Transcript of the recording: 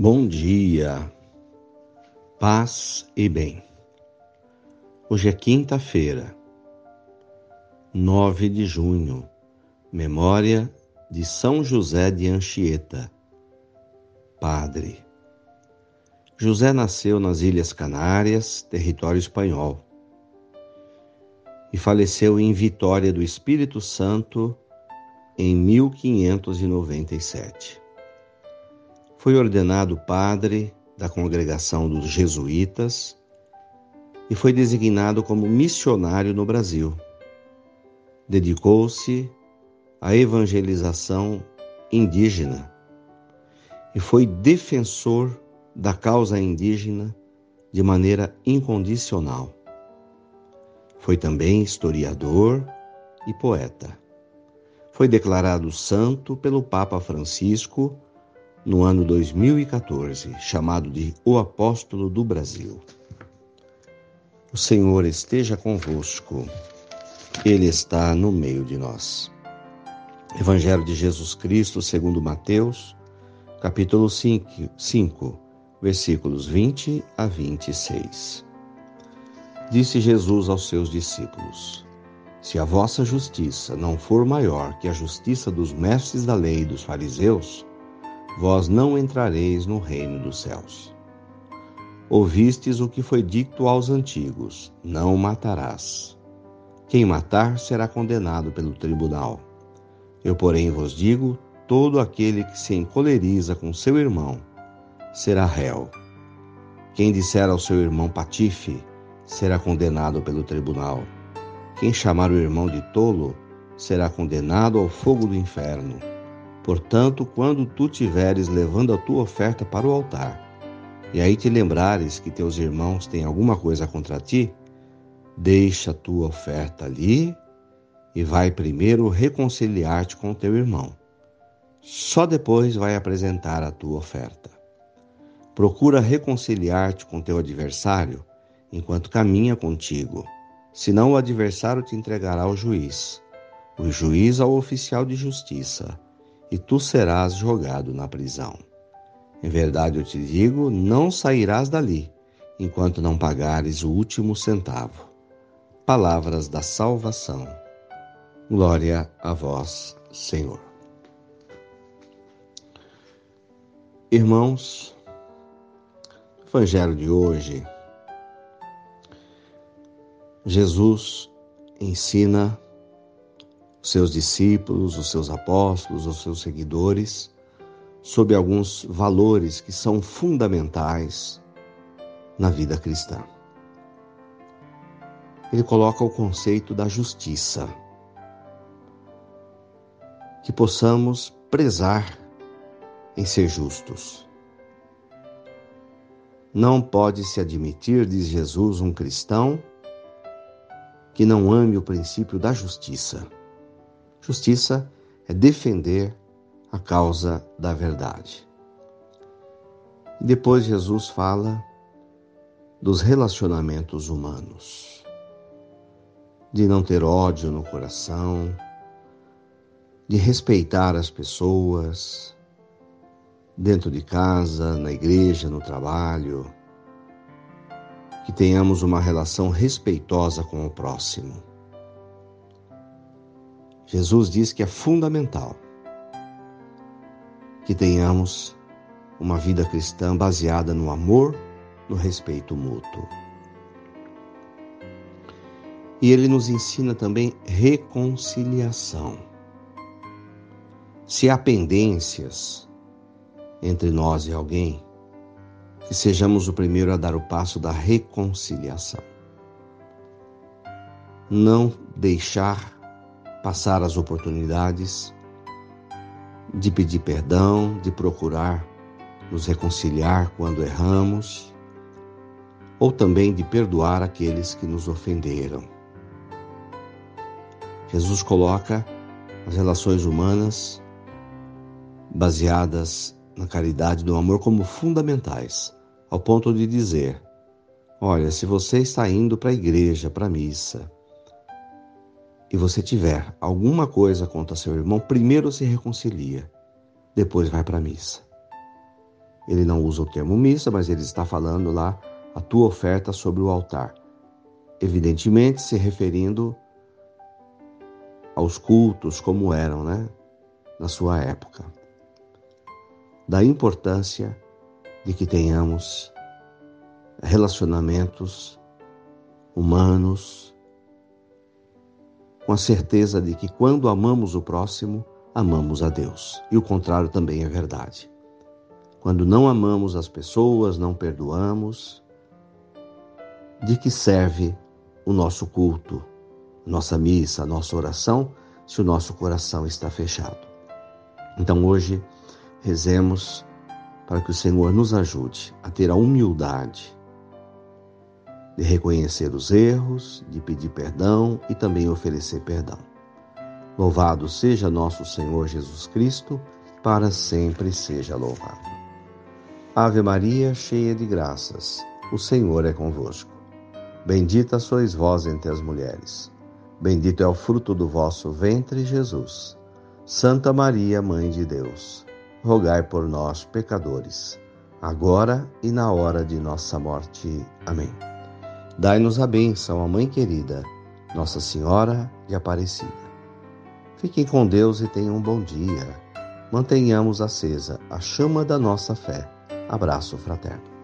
Bom dia, paz e bem. Hoje é quinta-feira, 9 de junho, memória de São José de Anchieta, padre. José nasceu nas Ilhas Canárias, território espanhol, e faleceu em Vitória do Espírito Santo em 1597. Foi ordenado padre da congregação dos jesuítas e foi designado como missionário no Brasil. Dedicou-se à evangelização indígena e foi defensor da causa indígena de maneira incondicional. Foi também historiador e poeta. Foi declarado santo pelo Papa Francisco no ano 2014, chamado de O Apóstolo do Brasil. O Senhor esteja convosco, Ele está no meio de nós. Evangelho de Jesus Cristo, segundo Mateus, capítulo 5, 5, versículos 20 a 26. Disse Jesus aos seus discípulos: Se a vossa justiça não for maior que a justiça dos mestres da lei e dos fariseus, vós não entrareis no reino dos céus. Ouvistes o que foi dito aos antigos: Não matarás. Quem matar será condenado pelo tribunal. Eu, porém, vos digo: todo aquele que se encoleriza com seu irmão será réu. Quem disser ao seu irmão patife será condenado pelo tribunal. Quem chamar o irmão de tolo será condenado ao fogo do inferno. Portanto, quando tu tiveres levando a tua oferta para o altar, e aí te lembrares que teus irmãos têm alguma coisa contra ti, deixa a tua oferta ali e vai primeiro reconciliar-te com teu irmão. Só depois vai apresentar a tua oferta. Procura reconciliar-te com teu adversário enquanto caminha contigo, senão o adversário te entregará ao juiz, o juiz ao oficial de justiça e tu serás jogado na prisão. Em verdade eu te digo: não sairás dali, enquanto não pagares o último centavo. Palavras da salvação. Glória a vós, Senhor. Irmãos, no Evangelho de hoje, Jesus ensina seus discípulos, os seus apóstolos, os seus seguidores, sobre alguns valores que são fundamentais na vida cristã. Ele coloca o conceito da justiça. Que possamos prezar em ser justos. Não pode se admitir, diz Jesus, um cristão que não ame o princípio da justiça. Justiça é defender a causa da verdade. E depois Jesus fala dos relacionamentos humanos, de não ter ódio no coração, de respeitar as pessoas, dentro de casa, na igreja, no trabalho, que tenhamos uma relação respeitosa com o próximo. Jesus diz que é fundamental que tenhamos uma vida cristã baseada no amor, no respeito mútuo. E ele nos ensina também reconciliação. Se há pendências entre nós e alguém, que sejamos o primeiro a dar o passo da reconciliação. Não deixar passar as oportunidades de pedir perdão, de procurar nos reconciliar quando erramos, ou também de perdoar aqueles que nos ofenderam. Jesus coloca as relações humanas baseadas na caridade no amor como fundamentais, ao ponto de dizer: Olha, se você está indo para a igreja, para a missa, e você tiver alguma coisa contra seu irmão, primeiro se reconcilia, depois vai para a missa. Ele não usa o termo missa, mas ele está falando lá a tua oferta sobre o altar. Evidentemente se referindo aos cultos como eram, né, na sua época. Da importância de que tenhamos relacionamentos humanos com a certeza de que quando amamos o próximo, amamos a Deus. E o contrário também é verdade. Quando não amamos as pessoas, não perdoamos, de que serve o nosso culto, nossa missa, nossa oração, se o nosso coração está fechado? Então hoje, rezemos para que o Senhor nos ajude a ter a humildade de reconhecer os erros, de pedir perdão e também oferecer perdão. Louvado seja nosso Senhor Jesus Cristo, para sempre seja louvado. Ave Maria, cheia de graças, o Senhor é convosco. Bendita sois vós entre as mulheres. Bendito é o fruto do vosso ventre, Jesus. Santa Maria, Mãe de Deus, rogai por nós, pecadores, agora e na hora de nossa morte. Amém. Dai-nos a bênção, a Mãe querida, Nossa Senhora de Aparecida. Fiquem com Deus e tenham um bom dia. Mantenhamos acesa a chama da nossa fé. Abraço fraterno.